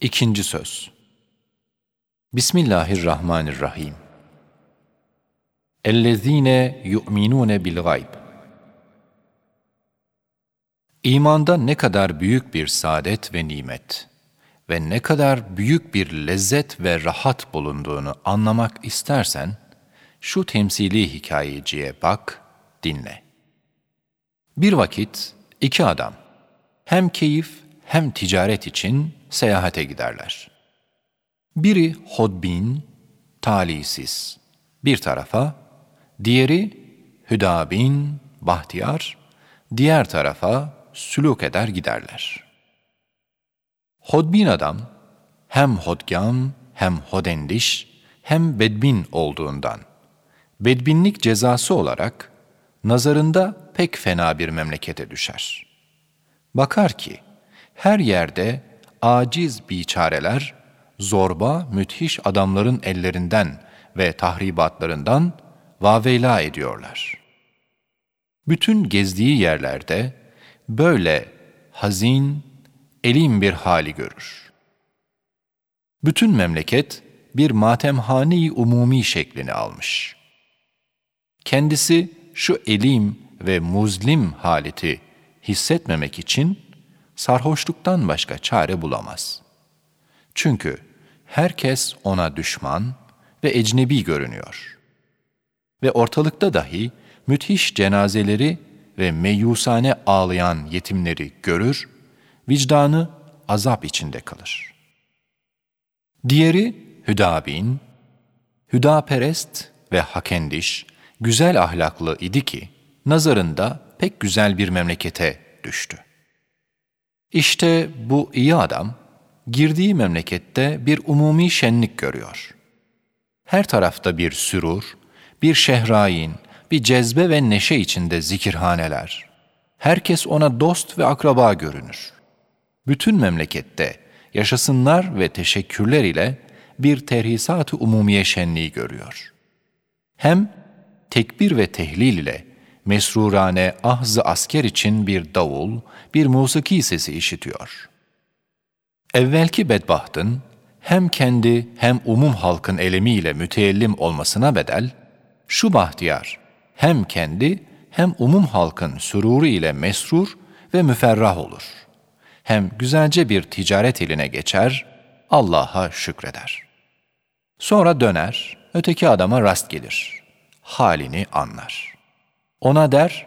İkinci söz. Bismillahirrahmanirrahim. Yu'minune bil gayb. İmanda ne kadar büyük bir saadet ve nimet ve ne kadar büyük bir lezzet ve rahat bulunduğunu anlamak istersen, şu temsili hikayeciye bak, dinle. Bir vakit iki adam hem keyif hem ticaret için seyahate giderler. Biri hodbin, talisiz bir tarafa, diğeri hüdabin, bahtiyar, diğer tarafa sülük eder giderler. Hodbin adam hem hodgam hem hodendiş hem bedbin olduğundan, bedbinlik cezası olarak nazarında pek fena bir memlekete düşer. Bakar ki, her yerde aciz biçareler, zorba, müthiş adamların ellerinden ve tahribatlarından vaveyla ediyorlar. Bütün gezdiği yerlerde böyle hazin, elim bir hali görür. Bütün memleket bir matemhane-i umumi şeklini almış. Kendisi şu elim ve muzlim haleti hissetmemek için sarhoşluktan başka çare bulamaz. Çünkü herkes ona düşman ve ecnebi görünüyor. Ve ortalıkta dahi müthiş cenazeleri ve meyusane ağlayan yetimleri görür, vicdanı azap içinde kalır. Diğeri Hüdabin, Hüdaperest ve Hakendiş, güzel ahlaklı idi ki, nazarında pek güzel bir memlekete düştü. İşte bu iyi adam, girdiği memlekette bir umumi şenlik görüyor. Her tarafta bir sürur, bir şehrayin, bir cezbe ve neşe içinde zikirhaneler. Herkes ona dost ve akraba görünür. Bütün memlekette yaşasınlar ve teşekkürler ile bir terhisat-ı umumiye şenliği görüyor. Hem tekbir ve tehlil ile mesrurane ahz asker için bir davul, bir musiki sesi işitiyor. Evvelki bedbahtın hem kendi hem umum halkın elemiyle müteellim olmasına bedel, şu bahtiyar hem kendi hem umum halkın süruru ile mesrur ve müferrah olur. Hem güzelce bir ticaret eline geçer, Allah'a şükreder. Sonra döner, öteki adama rast gelir. Halini anlar.'' Ona der,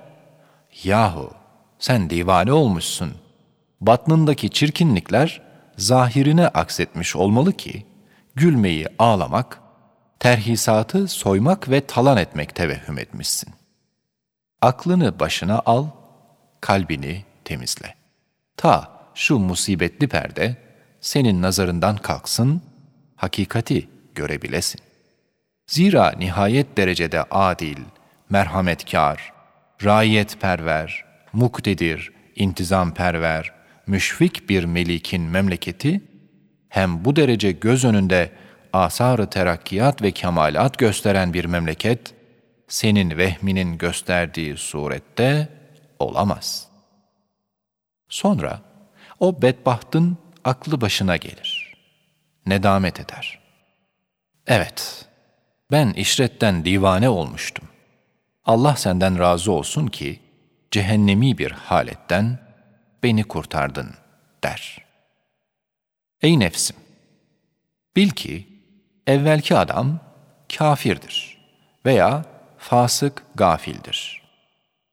yahu sen divane olmuşsun. Batnındaki çirkinlikler zahirine aksetmiş olmalı ki, gülmeyi ağlamak, terhisatı soymak ve talan etmek tevehhüm etmişsin. Aklını başına al, kalbini temizle. Ta şu musibetli perde senin nazarından kalksın, hakikati görebilesin. Zira nihayet derecede adil, merhametkar, raiyetperver, muktedir, intizamperver, müşfik bir melikin memleketi, hem bu derece göz önünde asar-ı terakkiyat ve kemalat gösteren bir memleket, senin vehminin gösterdiği surette olamaz. Sonra o bedbahtın aklı başına gelir. Nedamet eder. Evet, ben işretten divane olmuştum. Allah senden razı olsun ki cehennemi bir haletten beni kurtardın der. Ey nefsim! Bil ki evvelki adam kafirdir veya fasık gafildir.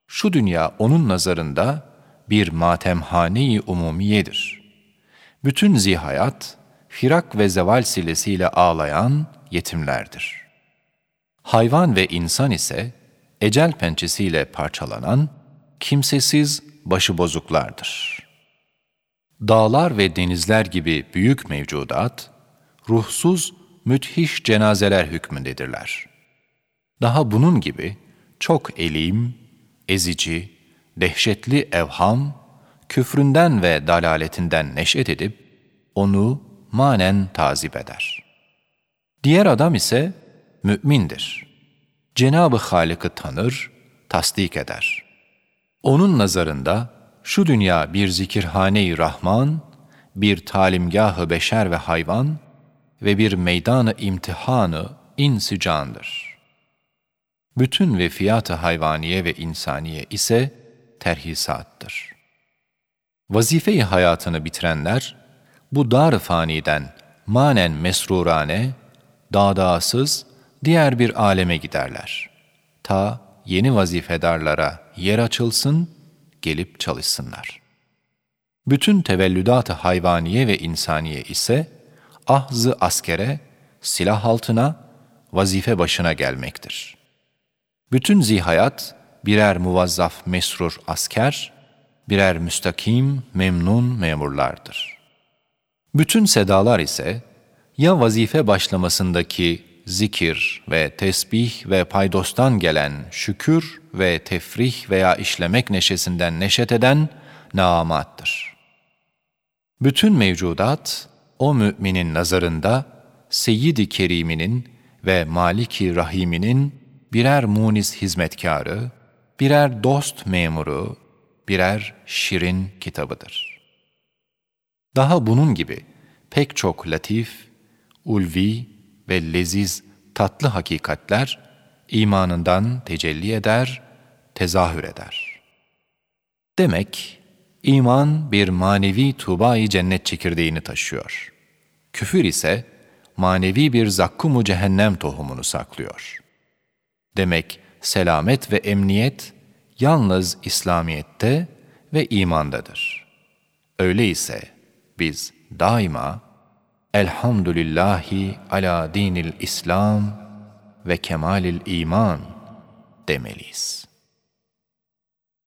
Şu dünya onun nazarında bir matemhane-i umumiyedir. Bütün zihayat, firak ve zeval silesiyle ağlayan yetimlerdir. Hayvan ve insan ise ecel pençesiyle parçalanan, kimsesiz başıbozuklardır. Dağlar ve denizler gibi büyük mevcudat, ruhsuz müthiş cenazeler hükmündedirler. Daha bunun gibi çok elim, ezici, dehşetli evham, küfründen ve dalaletinden neşet edip, onu manen tazip eder. Diğer adam ise mü'mindir. Cenab-ı Halık'ı tanır, tasdik eder. Onun nazarında şu dünya bir zikirhane-i Rahman, bir talimgahı beşer ve hayvan ve bir meydanı imtihanı insicandır. Bütün ve fiyatı hayvaniye ve insaniye ise terhisattır. Vazife-i hayatını bitirenler, bu dar faniden manen mesrurane, dağdağsız diğer bir aleme giderler. Ta yeni vazifedarlara yer açılsın, gelip çalışsınlar. Bütün tevellüdat-ı hayvaniye ve insaniye ise ahzı askere, silah altına, vazife başına gelmektir. Bütün zihayat birer muvazzaf mesrur asker, birer müstakim, memnun memurlardır. Bütün sedalar ise ya vazife başlamasındaki zikir ve tesbih ve paydostan gelen şükür ve tefrih veya işlemek neşesinden neşet eden naamattır. Bütün mevcudat o müminin nazarında Seyyid-i Kerim'inin ve Maliki Rahim'inin birer muniz hizmetkarı, birer dost memuru, birer şirin kitabıdır. Daha bunun gibi pek çok latif, ulvi ve leziz tatlı hakikatler imanından tecelli eder, tezahür eder. Demek iman bir manevi tuğba cennet çekirdeğini taşıyor. Küfür ise manevi bir zakkumu cehennem tohumunu saklıyor. Demek selamet ve emniyet yalnız İslamiyet'te ve imandadır. Öyleyse biz daima Elhamdülillahi ala dinil İslam ve kemalil iman demeliyiz.